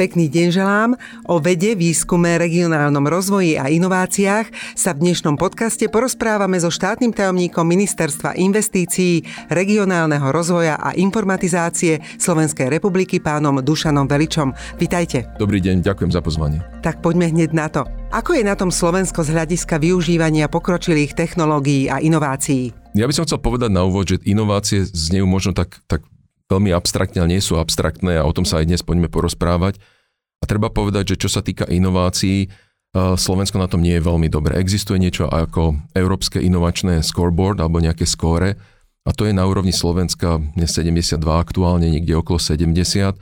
Pekný deň želám. O vede, výskume, regionálnom rozvoji a inováciách sa v dnešnom podcaste porozprávame so štátnym tajomníkom Ministerstva investícií, regionálneho rozvoja a informatizácie Slovenskej republiky pánom Dušanom Veličom. Vitajte. Dobrý deň, ďakujem za pozvanie. Tak poďme hneď na to. Ako je na tom Slovensko z hľadiska využívania pokročilých technológií a inovácií? Ja by som chcel povedať na úvod, že inovácie znejú možno tak, tak veľmi abstraktne, ale nie sú abstraktné a o tom sa aj dnes poďme porozprávať. A treba povedať, že čo sa týka inovácií, eh, Slovensko na tom nie je veľmi dobre. Existuje niečo ako Európske inovačné scoreboard alebo nejaké skóre a to je na úrovni Slovenska dnes 72, aktuálne niekde okolo 70.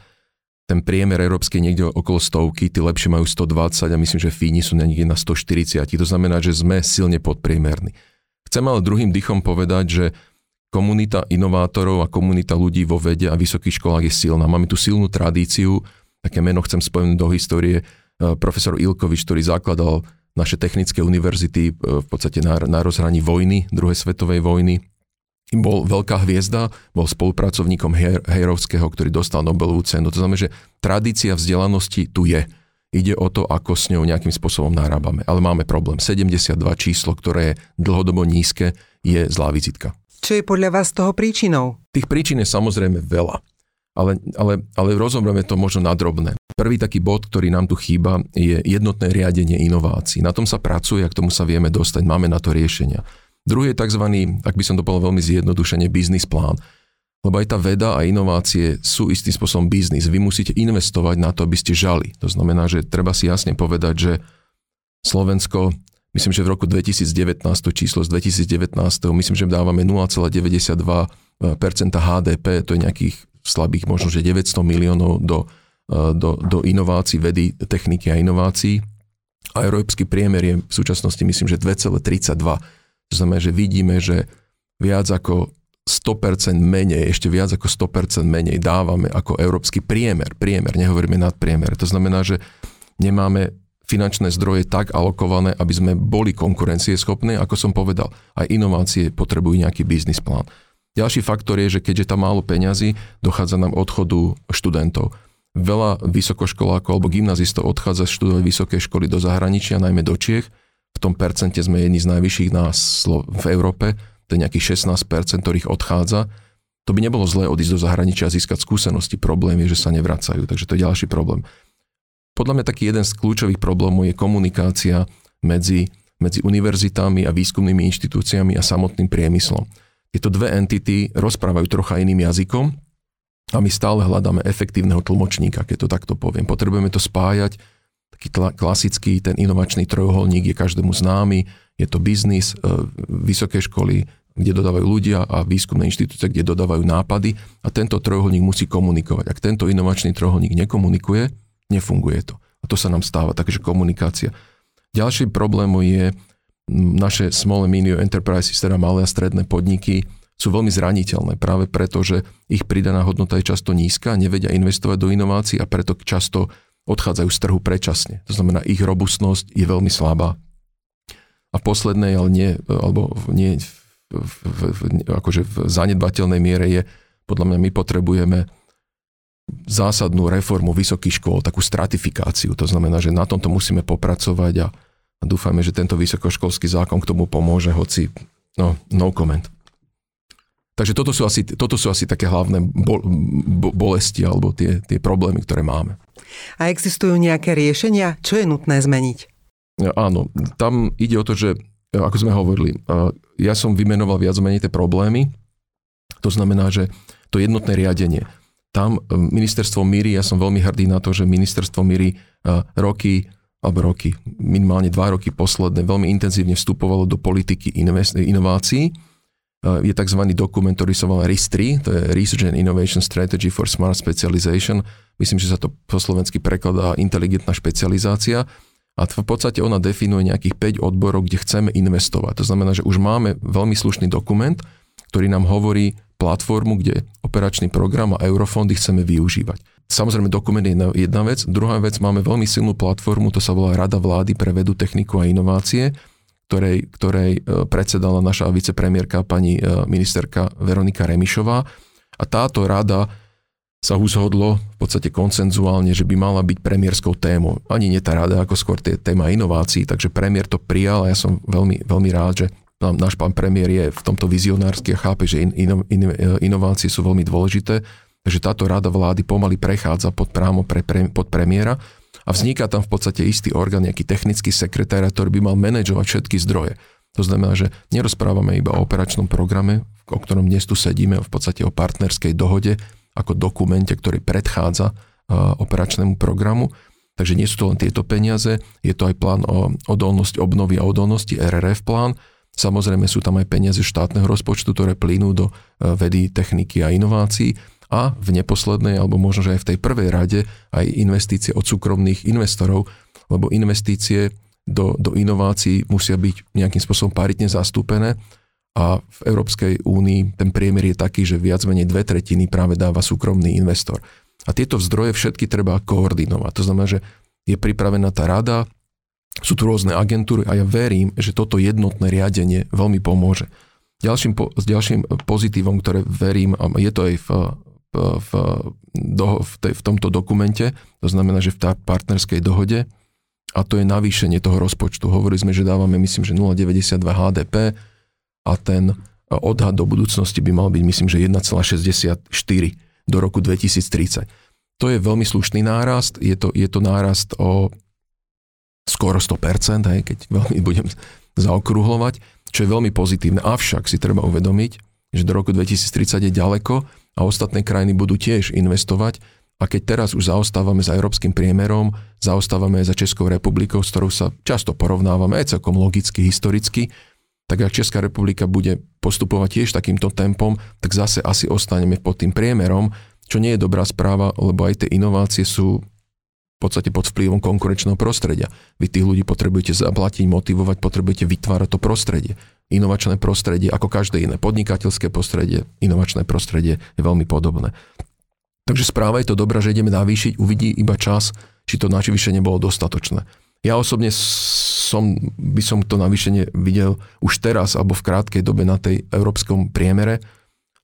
Ten priemer európsky je niekde okolo stovky, tí lepšie majú 120 a myslím, že Fíni sú niekde na 140. To znamená, že sme silne podpriemerní. Chcem ale druhým dychom povedať, že komunita inovátorov a komunita ľudí vo vede a vysokých školách je silná. Máme tu silnú tradíciu, také meno chcem spomenúť do histórie, e, profesor Ilkovič, ktorý zakladal naše technické univerzity e, v podstate na, na rozhraní vojny, druhej svetovej vojny. Bol veľká hviezda, bol spolupracovníkom Hejrovského, ktorý dostal Nobelovú cenu. To znamená, že tradícia vzdelanosti tu je. Ide o to, ako s ňou nejakým spôsobom narábame. Ale máme problém. 72 číslo, ktoré je dlhodobo nízke, je zlá vizitka. Čo je podľa vás toho príčinou? Tých príčin je samozrejme veľa, ale, ale, ale rozoberieme to možno na drobné. Prvý taký bod, ktorý nám tu chýba, je jednotné riadenie inovácií. Na tom sa pracuje a k tomu sa vieme dostať, máme na to riešenia. Druhý je tzv., ak by som to povedal veľmi zjednodušene, biznis plán. Lebo aj tá veda a inovácie sú istým spôsobom biznis. Vy musíte investovať na to, aby ste žali. To znamená, že treba si jasne povedať, že Slovensko myslím, že v roku 2019, to číslo z 2019, myslím, že dávame 0,92% HDP, to je nejakých slabých možno, že 900 miliónov do, e, do, do inovácií, vedy, techniky a inovácií. A európsky priemer je v súčasnosti myslím, že 2,32. To znamená, že vidíme, že viac ako 100% menej, ešte viac ako 100% menej dávame ako európsky priemer. Priemer, nehovoríme nadpriemer. To znamená, že nemáme finančné zdroje tak alokované, aby sme boli konkurencieschopní, ako som povedal. Aj inovácie potrebujú nejaký biznis plán. Ďalší faktor je, že keďže tam málo peňazí, dochádza nám odchodu študentov. Veľa vysokoškolákov alebo gymnazistov odchádza študovať vysoké školy do zahraničia, najmä do Čiech. V tom percente sme jedni z najvyšších na v Európe, to je nejakých 16%, ktorých odchádza. To by nebolo zlé odísť do zahraničia a získať skúsenosti. Problém je, že sa nevracajú, takže to je ďalší problém. Podľa mňa taký jeden z kľúčových problémov je komunikácia medzi, medzi univerzitami a výskumnými inštitúciami a samotným priemyslom. Tieto dve entity rozprávajú trocha iným jazykom a my stále hľadáme efektívneho tlmočníka, keď to takto poviem. Potrebujeme to spájať, taký klasický, ten inovačný trojuholník je každému známy, je to biznis, e, vysoké školy, kde dodávajú ľudia a výskumné inštitúcie, kde dodávajú nápady a tento trojuholník musí komunikovať. Ak tento inovačný trojuholník nekomunikuje, Nefunguje to. A to sa nám stáva, takže komunikácia. Ďalší problém je, naše small and medium enterprises, teda malé a stredné podniky, sú veľmi zraniteľné práve preto, že ich pridaná hodnota je často nízka, nevedia investovať do inovácií a preto často odchádzajú z trhu predčasne. To znamená, ich robustnosť je veľmi slabá. A v poslednej, ale nie, alebo nie v, v, v, akože v zanedbateľnej miere je, podľa mňa my potrebujeme zásadnú reformu vysokých škôl, takú stratifikáciu. To znamená, že na tomto musíme popracovať a, a dúfame, že tento vysokoškolský zákon k tomu pomôže, hoci no, no comment. Takže toto sú asi, toto sú asi také hlavné bo, bo, bolesti alebo tie, tie problémy, ktoré máme. A existujú nejaké riešenia? Čo je nutné zmeniť? Áno, tam ide o to, že ako sme hovorili, ja som vymenoval viac menej tie problémy. To znamená, že to jednotné riadenie tam e, ministerstvo Míry, ja som veľmi hrdý na to, že ministerstvo Míry e, roky, alebo roky, minimálne dva roky posledné, veľmi intenzívne vstupovalo do politiky inovácií. E, je tzv. dokument, ktorý sa volá RIS-3, to je Research and Innovation Strategy for Smart Specialization. Myslím, že sa to po slovensky prekladá inteligentná špecializácia. A v podstate ona definuje nejakých 5 odborov, kde chceme investovať. To znamená, že už máme veľmi slušný dokument, ktorý nám hovorí, platformu, kde operačný program a eurofondy chceme využívať. Samozrejme, dokument je jedna vec. Druhá vec, máme veľmi silnú platformu, to sa volá Rada vlády pre vedu, techniku a inovácie, ktorej, ktorej e, predsedala naša vicepremiérka pani e, ministerka Veronika Remišová. A táto rada sa uzhodlo v podstate koncenzuálne, že by mala byť premiérskou témou. Ani nie tá rada, ako skôr tie téma inovácií, takže premiér to prijal a ja som veľmi, veľmi rád, že náš pán premiér je v tomto vizionársky a chápe, že in, in, in, inovácie sú veľmi dôležité, takže táto rada vlády pomaly prechádza pod prámo pre, pre, pod premiéra a vzniká tam v podstate istý orgán, nejaký technický sekretár, ktorý by mal manažovať všetky zdroje. To znamená, že nerozprávame iba o operačnom programe, o ktorom dnes tu sedíme, v podstate o partnerskej dohode, ako dokumente, ktorý predchádza operačnému programu. Takže nie sú to len tieto peniaze, je to aj plán o odolnosť obnovy a odolnosti, RRF plán. Samozrejme sú tam aj peniaze štátneho rozpočtu, ktoré plynú do vedy, techniky a inovácií a v neposlednej, alebo možno, že aj v tej prvej rade, aj investície od súkromných investorov, lebo investície do, do inovácií musia byť nejakým spôsobom paritne zastúpené a v Európskej únii ten priemer je taký, že viac menej dve tretiny práve dáva súkromný investor. A tieto zdroje všetky treba koordinovať. To znamená, že je pripravená tá rada, sú tu rôzne agentúry a ja verím, že toto jednotné riadenie veľmi pomôže. Ďalším, s ďalším pozitívom, ktoré verím, a je to aj v, v, do, v, tej, v tomto dokumente, to znamená, že v tá partnerskej dohode, a to je navýšenie toho rozpočtu. Hovorili sme, že dávame, myslím, že 0,92 HDP, a ten odhad do budúcnosti by mal byť, myslím, že 1,64 do roku 2030. To je veľmi slušný nárast, je to, je to nárast o skoro 100%, hej, keď veľmi budem zaokrúhlovať, čo je veľmi pozitívne. Avšak si treba uvedomiť, že do roku 2030 je ďaleko a ostatné krajiny budú tiež investovať a keď teraz už zaostávame za európskym priemerom, zaostávame aj za Českou republikou, s ktorou sa často porovnávame aj celkom logicky, historicky, tak ak Česká republika bude postupovať tiež takýmto tempom, tak zase asi ostaneme pod tým priemerom, čo nie je dobrá správa, lebo aj tie inovácie sú v podstate pod vplyvom konkurenčného prostredia. Vy tých ľudí potrebujete zaplatiť, motivovať, potrebujete vytvárať to prostredie. Inovačné prostredie, ako každé iné podnikateľské prostredie, inovačné prostredie je veľmi podobné. Takže správa je to dobrá, že ideme navýšiť, uvidí iba čas, či to navýšenie bolo dostatočné. Ja osobne som, by som to navýšenie videl už teraz alebo v krátkej dobe na tej európskom priemere,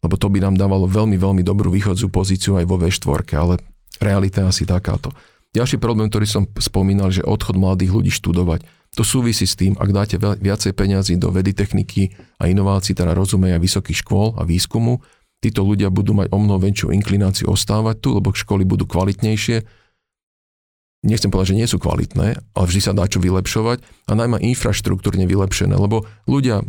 lebo to by nám dávalo veľmi, veľmi dobrú východzú pozíciu aj vo V4, ale realita je asi takáto. Ďalší problém, ktorý som spomínal, že odchod mladých ľudí študovať. To súvisí s tým, ak dáte viacej peňazí do vedy, techniky a inovácií, teda rozumeja vysokých škôl a výskumu, títo ľudia budú mať o mnoho väčšiu inklináciu ostávať tu, lebo školy budú kvalitnejšie, nechcem povedať, že nie sú kvalitné, ale vždy sa dá čo vylepšovať a najmä infraštruktúrne vylepšené, lebo ľudia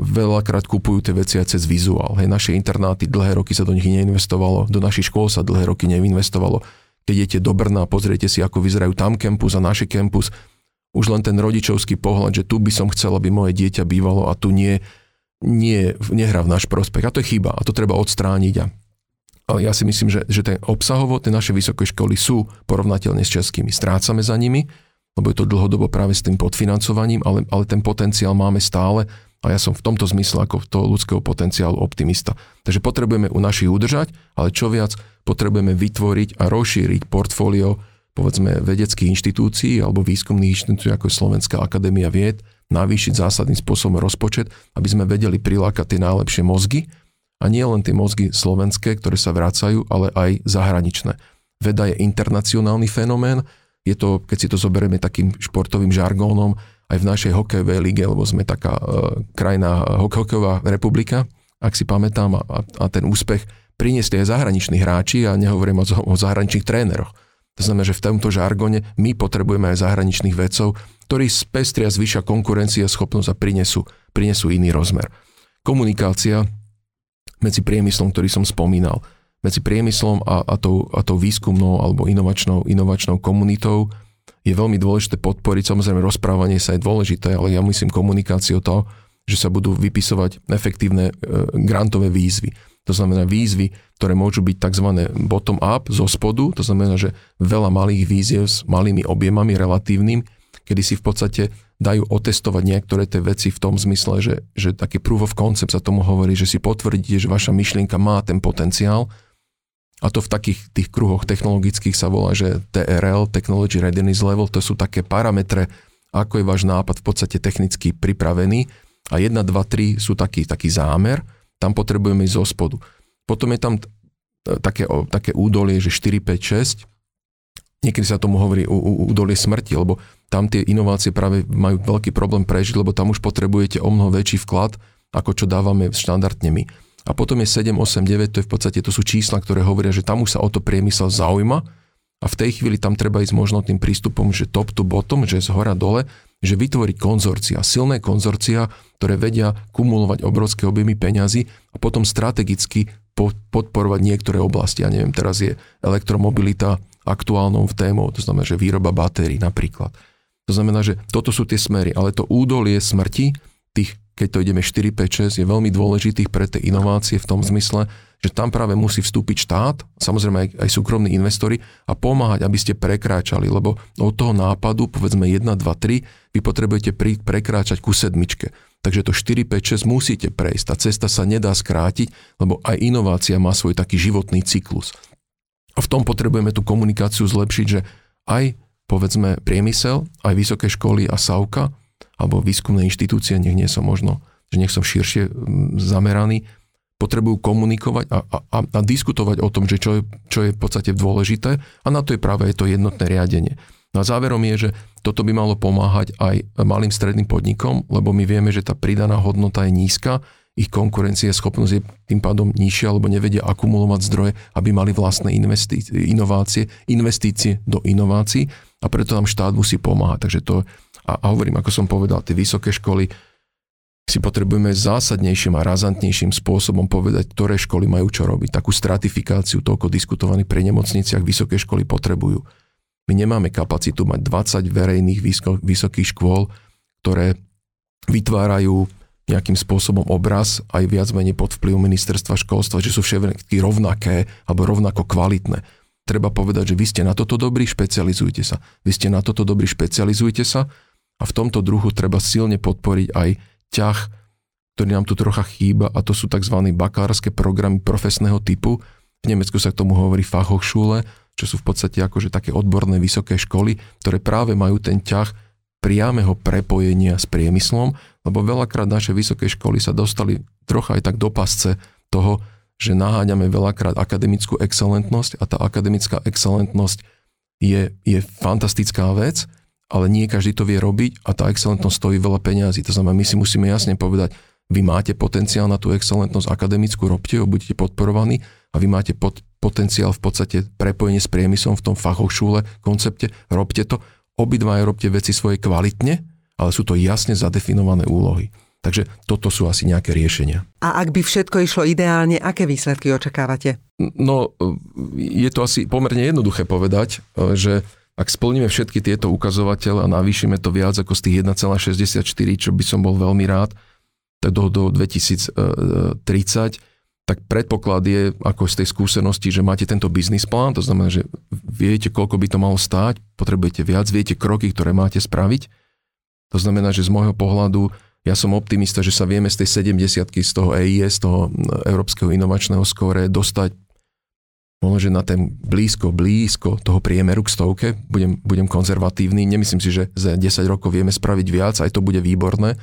veľakrát kupujú tie veci aj cez vizuál. Hej, naše internáty dlhé roky sa do nich neinvestovalo, do našich škôl sa dlhé roky neinvestovalo. Keď idete do Brna, pozriete si, ako vyzerajú tam campus a naše campus, už len ten rodičovský pohľad, že tu by som chcel, aby moje dieťa bývalo a tu nie, nie, nehrá v náš prospech. A to je chyba a to treba odstrániť a ja si myslím, že, že ten obsahovo, tie naše vysoké školy sú porovnateľne s českými. Strácame za nimi, lebo je to dlhodobo práve s tým podfinancovaním, ale, ale ten potenciál máme stále a ja som v tomto zmysle ako toho ľudského potenciálu optimista. Takže potrebujeme u našich udržať, ale čo viac, potrebujeme vytvoriť a rozšíriť portfólio povedzme vedeckých inštitúcií alebo výskumných inštitúcií ako je Slovenská akadémia vied, navýšiť zásadným spôsobom rozpočet, aby sme vedeli prilákať tie najlepšie mozgy, a nie len tie mozgy slovenské, ktoré sa vracajú, ale aj zahraničné. Veda je internacionálny fenomén, je to, keď si to zoberieme takým športovým žargónom, aj v našej hokejovej lige, lebo sme taká e, krajná hokejová republika, ak si pamätám, a, a ten úspech priniesli aj zahraniční hráči a nehovorím o, o zahraničných tréneroch. To znamená, že v tomto žargone my potrebujeme aj zahraničných vedcov, ktorí spestria zvyša konkurencia schopnosť a prinesú, prinesú iný rozmer. Komunikácia medzi priemyslom, ktorý som spomínal. Medzi priemyslom a, a, tou, a tou výskumnou alebo inovačnou, inovačnou komunitou je veľmi dôležité podporiť, samozrejme rozprávanie sa je dôležité, ale ja myslím komunikáciu to, že sa budú vypisovať efektívne e, grantové výzvy. To znamená výzvy, ktoré môžu byť tzv. bottom-up, zo spodu, to znamená, že veľa malých výziev s malými objemami relatívnym, kedy si v podstate dajú otestovať niektoré tie veci v tom zmysle, že, že taký proof of concept sa tomu hovorí, že si potvrdíte, že vaša myšlienka má ten potenciál a to v takých tých kruhoch technologických sa volá, že TRL, Technology Readiness Level, to sú také parametre, ako je váš nápad v podstate technicky pripravený a 1, 2, 3 sú taký, taký zámer, tam potrebujeme ísť zo spodu. Potom je tam také, také údolie, že 4, 5, 6, niekedy sa tomu hovorí údolie smrti, lebo tam tie inovácie práve majú veľký problém prežiť, lebo tam už potrebujete o mnoho väčší vklad, ako čo dávame štandardne my. A potom je 7, 8, 9, to je v podstate, to sú čísla, ktoré hovoria, že tam už sa o to priemysel zaujíma a v tej chvíli tam treba ísť možno tým prístupom, že top to bottom, že z hora dole, že vytvoriť konzorcia, silné konzorcia, ktoré vedia kumulovať obrovské objemy peňazí a potom strategicky podporovať niektoré oblasti. Ja neviem, teraz je elektromobilita aktuálnou témou, to znamená, že výroba batérií napríklad. To znamená, že toto sú tie smery, ale to údolie smrti, tých, keď to ideme 4, 5, 6, je veľmi dôležitých pre tie inovácie v tom zmysle, že tam práve musí vstúpiť štát, samozrejme aj, aj súkromní investori a pomáhať, aby ste prekráčali, lebo od toho nápadu, povedzme 1, 2, 3, vy potrebujete pri, prekráčať ku sedmičke. Takže to 4, 5, 6 musíte prejsť. Tá cesta sa nedá skrátiť, lebo aj inovácia má svoj taký životný cyklus. A v tom potrebujeme tú komunikáciu zlepšiť, že aj povedzme priemysel, aj vysoké školy a SAUKA, alebo výskumné inštitúcie, nech nie som možno, že nech som širšie zameraný, potrebujú komunikovať a, a, a diskutovať o tom, že čo je, čo je v podstate dôležité a na to je práve to jednotné riadenie. No a záverom je, že toto by malo pomáhať aj malým stredným podnikom, lebo my vieme, že tá pridaná hodnota je nízka ich konkurencie schopnosť je tým pádom nižšia, alebo nevedia akumulovať zdroje, aby mali vlastné investície, inovácie, investície do inovácií a preto nám štát musí pomáhať. Takže to, a, a hovorím, ako som povedal, tie vysoké školy si potrebujeme zásadnejším a razantnejším spôsobom povedať, ktoré školy majú čo robiť. Takú stratifikáciu, toľko diskutovaný pre nemocniciach vysoké školy potrebujú. My nemáme kapacitu mať 20 verejných vysokých škôl, ktoré vytvárajú nejakým spôsobom obraz, aj viac menej pod vplyvom ministerstva školstva, že sú všetky rovnaké alebo rovnako kvalitné. Treba povedať, že vy ste na toto dobrí, špecializujte sa. Vy ste na toto dobrí, špecializujte sa a v tomto druhu treba silne podporiť aj ťah, ktorý nám tu trocha chýba a to sú tzv. bakárske programy profesného typu. V Nemecku sa k tomu hovorí Fachhochschule, čo sú v podstate akože také odborné vysoké školy, ktoré práve majú ten ťah priameho prepojenia s priemyslom, lebo veľakrát naše vysoké školy sa dostali trocha aj tak do pasce toho, že naháňame veľakrát akademickú excelentnosť a tá akademická excelentnosť je, je fantastická vec, ale nie každý to vie robiť a tá excelentnosť stojí veľa peňazí. To znamená, my si musíme jasne povedať, vy máte potenciál na tú excelentnosť akademickú, robte ho, budete podporovaní a vy máte pod, potenciál v podstate prepojenie s priemyslom v tom fachošúle koncepte, robte to Obidva robte veci svoje kvalitne, ale sú to jasne zadefinované úlohy. Takže toto sú asi nejaké riešenia. A ak by všetko išlo ideálne, aké výsledky očakávate? No, je to asi pomerne jednoduché povedať, že ak splníme všetky tieto ukazovatele a navýšime to viac ako z tých 1,64, čo by som bol veľmi rád, tak do, do 2030, tak predpoklad je, ako z tej skúsenosti, že máte tento biznis plán, to znamená, že viete, koľko by to malo stáť, potrebujete viac, viete kroky, ktoré máte spraviť. To znamená, že z môjho pohľadu ja som optimista, že sa vieme z tej 70 z toho EIS, z toho Európskeho inovačného skóre dostať možno, že na ten blízko, blízko toho priemeru k stovke, budem, budem konzervatívny, nemyslím si, že za 10 rokov vieme spraviť viac, aj to bude výborné.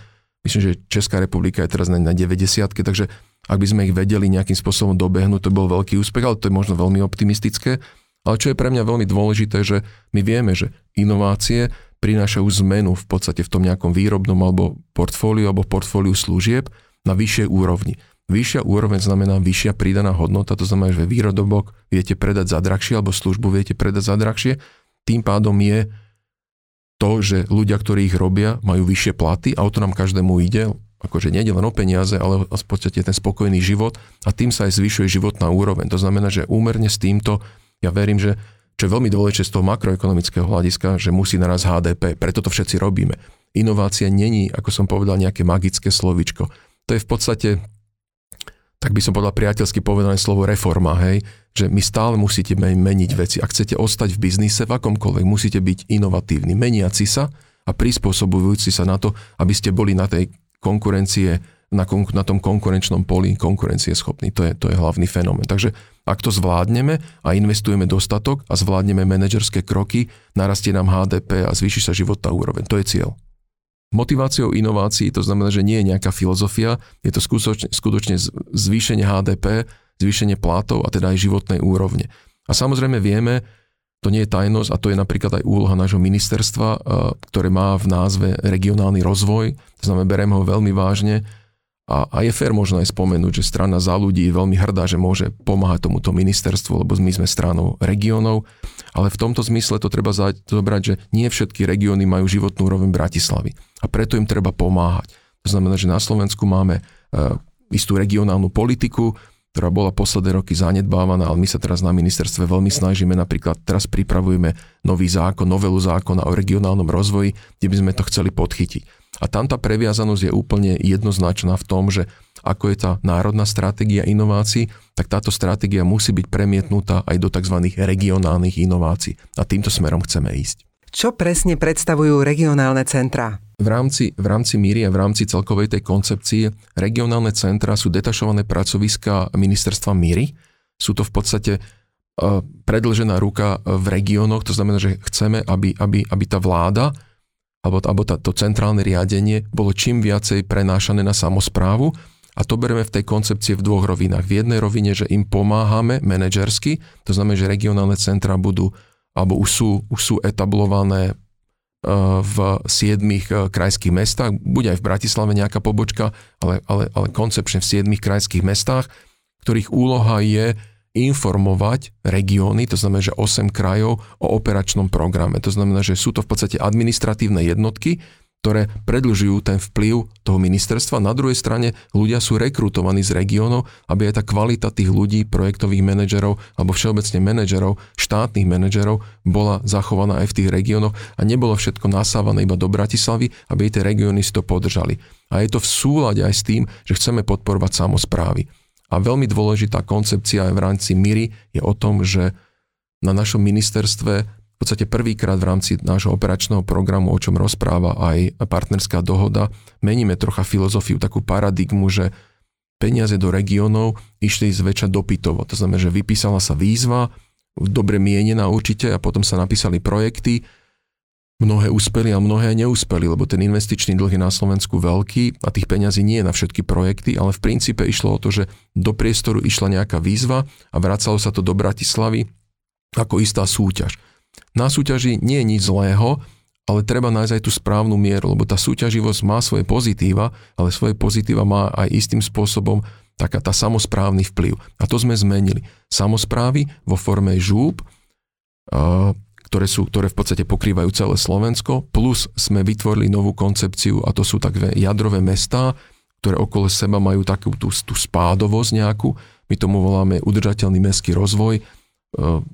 Myslím, že Česká republika je teraz na 90 takže ak by sme ich vedeli nejakým spôsobom dobehnúť, to bol veľký úspech, ale to je možno veľmi optimistické. Ale čo je pre mňa veľmi dôležité, že my vieme, že inovácie prinášajú zmenu v podstate v tom nejakom výrobnom alebo portfóliu alebo portfóliu služieb na vyššej úrovni. Vyššia úroveň znamená vyššia pridaná hodnota, to znamená, že výrobok viete predať za drahšie alebo službu viete predať za drahšie. Tým pádom je to, že ľudia, ktorí ich robia, majú vyššie platy a o to nám každému ide, akože nie len o peniaze, ale v podstate ten spokojný život a tým sa aj zvyšuje životná úroveň. To znamená, že úmerne s týmto, ja verím, že čo je veľmi dôležité z toho makroekonomického hľadiska, že musí naraz HDP, preto to všetci robíme. Inovácia není, ako som povedal, nejaké magické slovičko. To je v podstate, tak by som povedal priateľsky povedané slovo reforma, hej, že my stále musíte meniť veci. Ak chcete ostať v biznise, v akomkoľvek, musíte byť inovatívni, meniaci sa a prispôsobujúci sa na to, aby ste boli na tej konkurencie, na, kon, na tom konkurenčnom poli konkurencie schopný. To je, to je hlavný fenomén. Takže ak to zvládneme a investujeme dostatok a zvládneme manažerské kroky, narastie nám HDP a zvýši sa životná úroveň. To je cieľ. Motiváciou inovácií to znamená, že nie je nejaká filozofia, je to skutočne, skutočne zvýšenie HDP zvýšenie plátov a teda aj životnej úrovne. A samozrejme vieme, to nie je tajnosť a to je napríklad aj úloha nášho ministerstva, e, ktoré má v názve regionálny rozvoj, to znamená, bereme ho veľmi vážne a, a je fér možno aj spomenúť, že strana za ľudí je veľmi hrdá, že môže pomáhať tomuto ministerstvu, lebo my sme stranou regiónov, ale v tomto zmysle to treba zobrať, že nie všetky regióny majú životnú úroveň Bratislavy a preto im treba pomáhať. To znamená, že na Slovensku máme e, istú regionálnu politiku, ktorá bola posledné roky zanedbávaná, ale my sa teraz na ministerstve veľmi snažíme, napríklad teraz pripravujeme nový zákon, novelu zákona o regionálnom rozvoji, kde by sme to chceli podchytiť. A tam tá previazanosť je úplne jednoznačná v tom, že ako je tá národná stratégia inovácií, tak táto stratégia musí byť premietnutá aj do tzv. regionálnych inovácií. A týmto smerom chceme ísť. Čo presne predstavujú regionálne centrá? v rámci, v rámci míry a v rámci celkovej tej koncepcie regionálne centra sú detašované pracoviska ministerstva míry. Sú to v podstate e, predlžená ruka v regiónoch, to znamená, že chceme, aby, aby, aby tá vláda alebo, alebo tá, to centrálne riadenie bolo čím viacej prenášané na samozprávu a to bereme v tej koncepcie v dvoch rovinách. V jednej rovine, že im pomáhame manažersky, to znamená, že regionálne centra budú alebo už sú, už sú etablované v siedmých eh, krajských mestách, bude aj v Bratislave nejaká pobočka, ale, ale, ale koncepčne v siedmých krajských mestách, ktorých úloha je informovať regióny, to znamená, že 8 krajov o operačnom programe. To znamená, že sú to v podstate administratívne jednotky, ktoré predlžujú ten vplyv toho ministerstva. Na druhej strane ľudia sú rekrutovaní z regiónov, aby aj tá kvalita tých ľudí, projektových manažerov alebo všeobecne manažerov, štátnych manažerov bola zachovaná aj v tých regiónoch a nebolo všetko nasávané iba do Bratislavy, aby tie regióny si to podržali. A je to v súlade aj s tým, že chceme podporovať samozprávy. A veľmi dôležitá koncepcia aj v rámci MIRI je o tom, že na našom ministerstve podstate prvýkrát v rámci nášho operačného programu, o čom rozpráva aj partnerská dohoda, meníme trocha filozofiu, takú paradigmu, že peniaze do regiónov išli zväčša dopytovo. To znamená, že vypísala sa výzva, dobre mienená určite a potom sa napísali projekty, mnohé úspeli a mnohé neúspeli, lebo ten investičný dlh je na Slovensku veľký a tých peňazí nie je na všetky projekty, ale v princípe išlo o to, že do priestoru išla nejaká výzva a vracalo sa to do Bratislavy ako istá súťaž. Na súťaži nie je nič zlého, ale treba nájsť aj tú správnu mieru, lebo tá súťaživosť má svoje pozitíva, ale svoje pozitíva má aj istým spôsobom taká tá samozprávny vplyv. A to sme zmenili. Samozprávy vo forme žúb, ktoré, sú, ktoré v podstate pokrývajú celé Slovensko, plus sme vytvorili novú koncepciu a to sú také jadrové mestá, ktoré okolo seba majú takú tú, tú spádovosť nejakú, my tomu voláme udržateľný mestský rozvoj,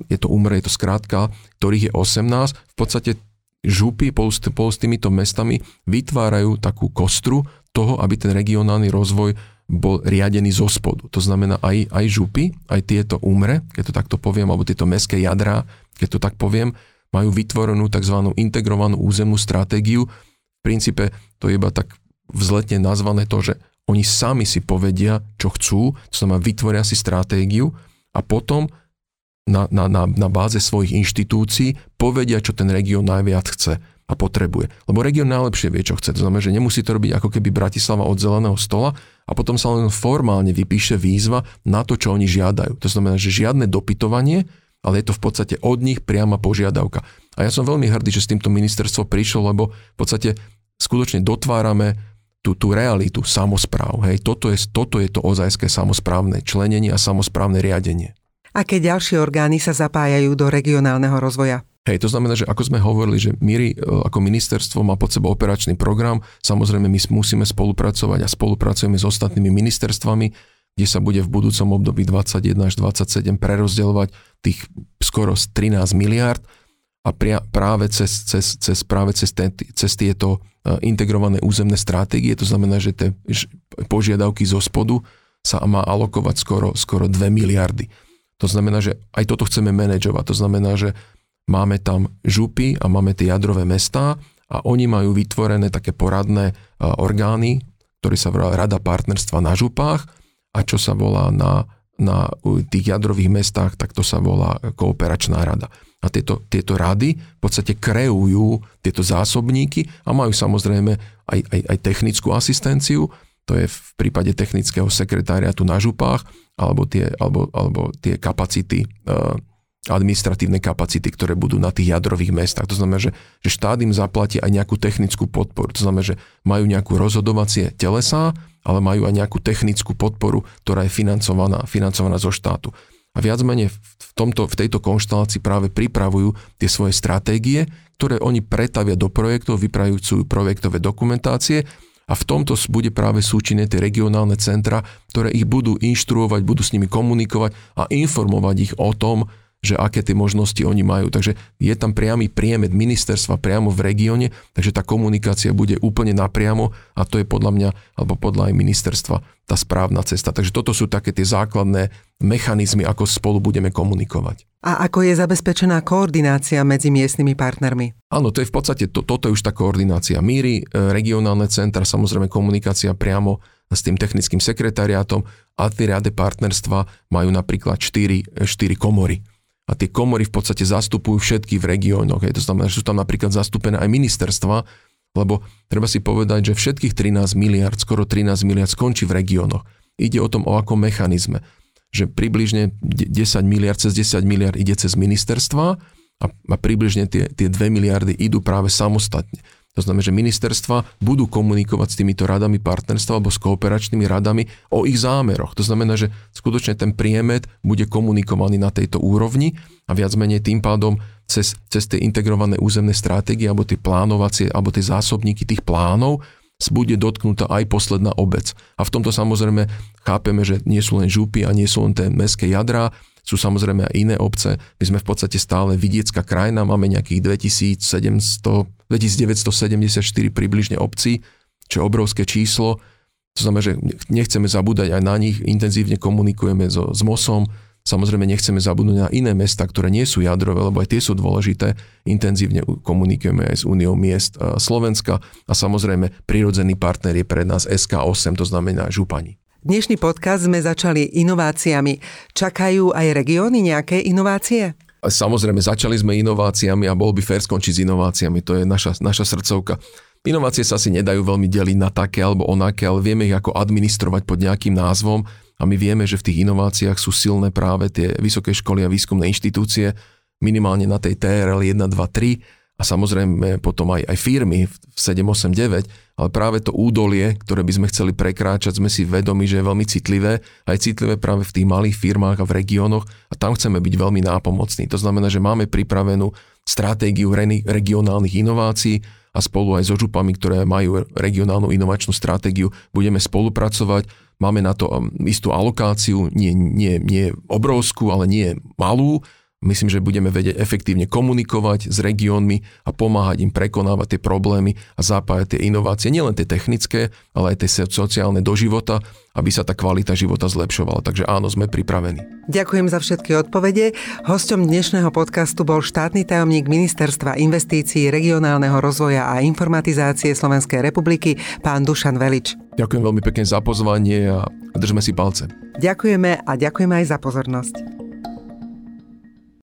je to umre, je to skrátka, ktorých je 18, v podstate župy spolu s, spolu s týmito mestami vytvárajú takú kostru toho, aby ten regionálny rozvoj bol riadený zo spodu. To znamená aj, aj župy, aj tieto umre, keď to takto poviem, alebo tieto mestské jadrá, keď to tak poviem, majú vytvorenú tzv. integrovanú územnú stratégiu. V princípe to je iba tak vzletne nazvané to, že oni sami si povedia, čo chcú, to znamená vytvoria si stratégiu a potom na, na, na, na báze svojich inštitúcií povedia, čo ten región najviac chce a potrebuje. Lebo región najlepšie vie, čo chce. To znamená, že nemusí to robiť ako keby Bratislava od zeleného stola a potom sa len formálne vypíše výzva na to, čo oni žiadajú. To znamená, že žiadne dopytovanie, ale je to v podstate od nich priama požiadavka. A ja som veľmi hrdý, že s týmto ministerstvo prišlo, lebo v podstate skutočne dotvárame tú, tú realitu samozpráv. Hej. Toto, je, toto je to ozajské samozprávne členenie a samozprávne riadenie. Aké ďalšie orgány sa zapájajú do regionálneho rozvoja? Hej, to znamená, že ako sme hovorili, že MIRI e, ako ministerstvo má pod sebou operačný program, samozrejme my musíme spolupracovať a spolupracujeme s ostatnými ministerstvami, kde sa bude v budúcom období 21 až 27 prerozdeľovať tých skoro 13 miliard a pria, práve cez, cez, cez, práve cez, ten, cez tieto e, integrované územné stratégie, to znamená, že tie požiadavky zo spodu sa má alokovať skoro, skoro 2 miliardy. To znamená, že aj toto chceme manažovať. To znamená, že máme tam župy a máme tie jadrové mestá a oni majú vytvorené také poradné orgány, ktoré sa volá Rada partnerstva na župách a čo sa volá na, na tých jadrových mestách, tak to sa volá kooperačná rada. A tieto, tieto rady v podstate kreujú tieto zásobníky a majú samozrejme aj, aj, aj technickú asistenciu, to je v prípade technického sekretariatu na župách, alebo tie, alebo, alebo tie kapacity, uh, administratívne kapacity, ktoré budú na tých jadrových mestách. To znamená, že, že štát im zaplatí aj nejakú technickú podporu. To znamená, že majú nejakú rozhodovacie telesá, ale majú aj nejakú technickú podporu, ktorá je financovaná, financovaná zo štátu. A viac menej v, tomto, v tejto konštelácii práve pripravujú tie svoje stratégie, ktoré oni pretavia do projektov, vypravujú projektové dokumentácie a v tomto bude práve súčinné tie regionálne centra, ktoré ich budú inštruovať, budú s nimi komunikovať a informovať ich o tom, že aké tie možnosti oni majú. Takže je tam priamy priemed ministerstva priamo v regióne, takže tá komunikácia bude úplne napriamo a to je podľa mňa, alebo podľa aj ministerstva, tá správna cesta. Takže toto sú také tie základné mechanizmy, ako spolu budeme komunikovať. A ako je zabezpečená koordinácia medzi miestnymi partnermi? Áno, to je v podstate, to, toto je už tá koordinácia. Míry, e, regionálne centra, samozrejme komunikácia priamo s tým technickým sekretariátom a tie riade partnerstva majú napríklad 4, 4 komory a tie komory v podstate zastupujú všetky v regiónoch. To znamená, že sú tam napríklad zastúpené aj ministerstva, lebo treba si povedať, že všetkých 13 miliard, skoro 13 miliard skončí v regiónoch. Ide o tom, o akom mechanizme. Že približne 10 miliard, cez 10 miliard ide cez ministerstva a, a približne tie, tie 2 miliardy idú práve samostatne. To znamená, že ministerstva budú komunikovať s týmito radami partnerstva alebo s kooperačnými radami o ich zámeroch. To znamená, že skutočne ten priemet bude komunikovaný na tejto úrovni a viac menej tým pádom cez, cez tie integrované územné stratégie alebo tie plánovacie alebo tie zásobníky tých plánov bude dotknutá aj posledná obec. A v tomto samozrejme chápeme, že nie sú len župy a nie sú len tie mestské jadrá, sú samozrejme aj iné obce. My sme v podstate stále vidiecká krajina, máme nejakých 2700, 2974 približne obcí, čo je obrovské číslo. To znamená, že nechceme zabúdať aj na nich, intenzívne komunikujeme so, s MOSom, Samozrejme nechceme zabudnúť na iné mesta, ktoré nie sú jadrové, lebo aj tie sú dôležité. Intenzívne komunikujeme aj s Úniou miest Slovenska a samozrejme prirodzený partner je pre nás SK8, to znamená Župani. Dnešný podcast sme začali inováciami. Čakajú aj regióny nejaké inovácie? Samozrejme, začali sme inováciami a bol by fér skončiť s inováciami. To je naša, naša srdcovka. Inovácie sa asi nedajú veľmi deliť na také alebo onaké, ale vieme ich ako administrovať pod nejakým názvom a my vieme, že v tých inováciách sú silné práve tie vysoké školy a výskumné inštitúcie, minimálne na tej TRL 1, 2, 3 a samozrejme potom aj, aj firmy v 789, ale práve to údolie, ktoré by sme chceli prekráčať, sme si vedomi, že je veľmi citlivé, aj citlivé práve v tých malých firmách a v regiónoch a tam chceme byť veľmi nápomocní. To znamená, že máme pripravenú stratégiu regionálnych inovácií a spolu aj so župami, ktoré majú regionálnu inovačnú stratégiu, budeme spolupracovať. Máme na to um, istú alokáciu, nie, nie, nie obrovskú, ale nie malú, Myslím, že budeme vedieť efektívne komunikovať s regiónmi a pomáhať im prekonávať tie problémy a zapájať tie inovácie, nielen tie technické, ale aj tie sociálne do života, aby sa tá kvalita života zlepšovala. Takže áno, sme pripravení. Ďakujem za všetky odpovede. Hosťom dnešného podcastu bol štátny tajomník Ministerstva investícií, regionálneho rozvoja a informatizácie Slovenskej republiky, pán Dušan Velič. Ďakujem veľmi pekne za pozvanie a držme si palce. Ďakujeme a ďakujeme aj za pozornosť.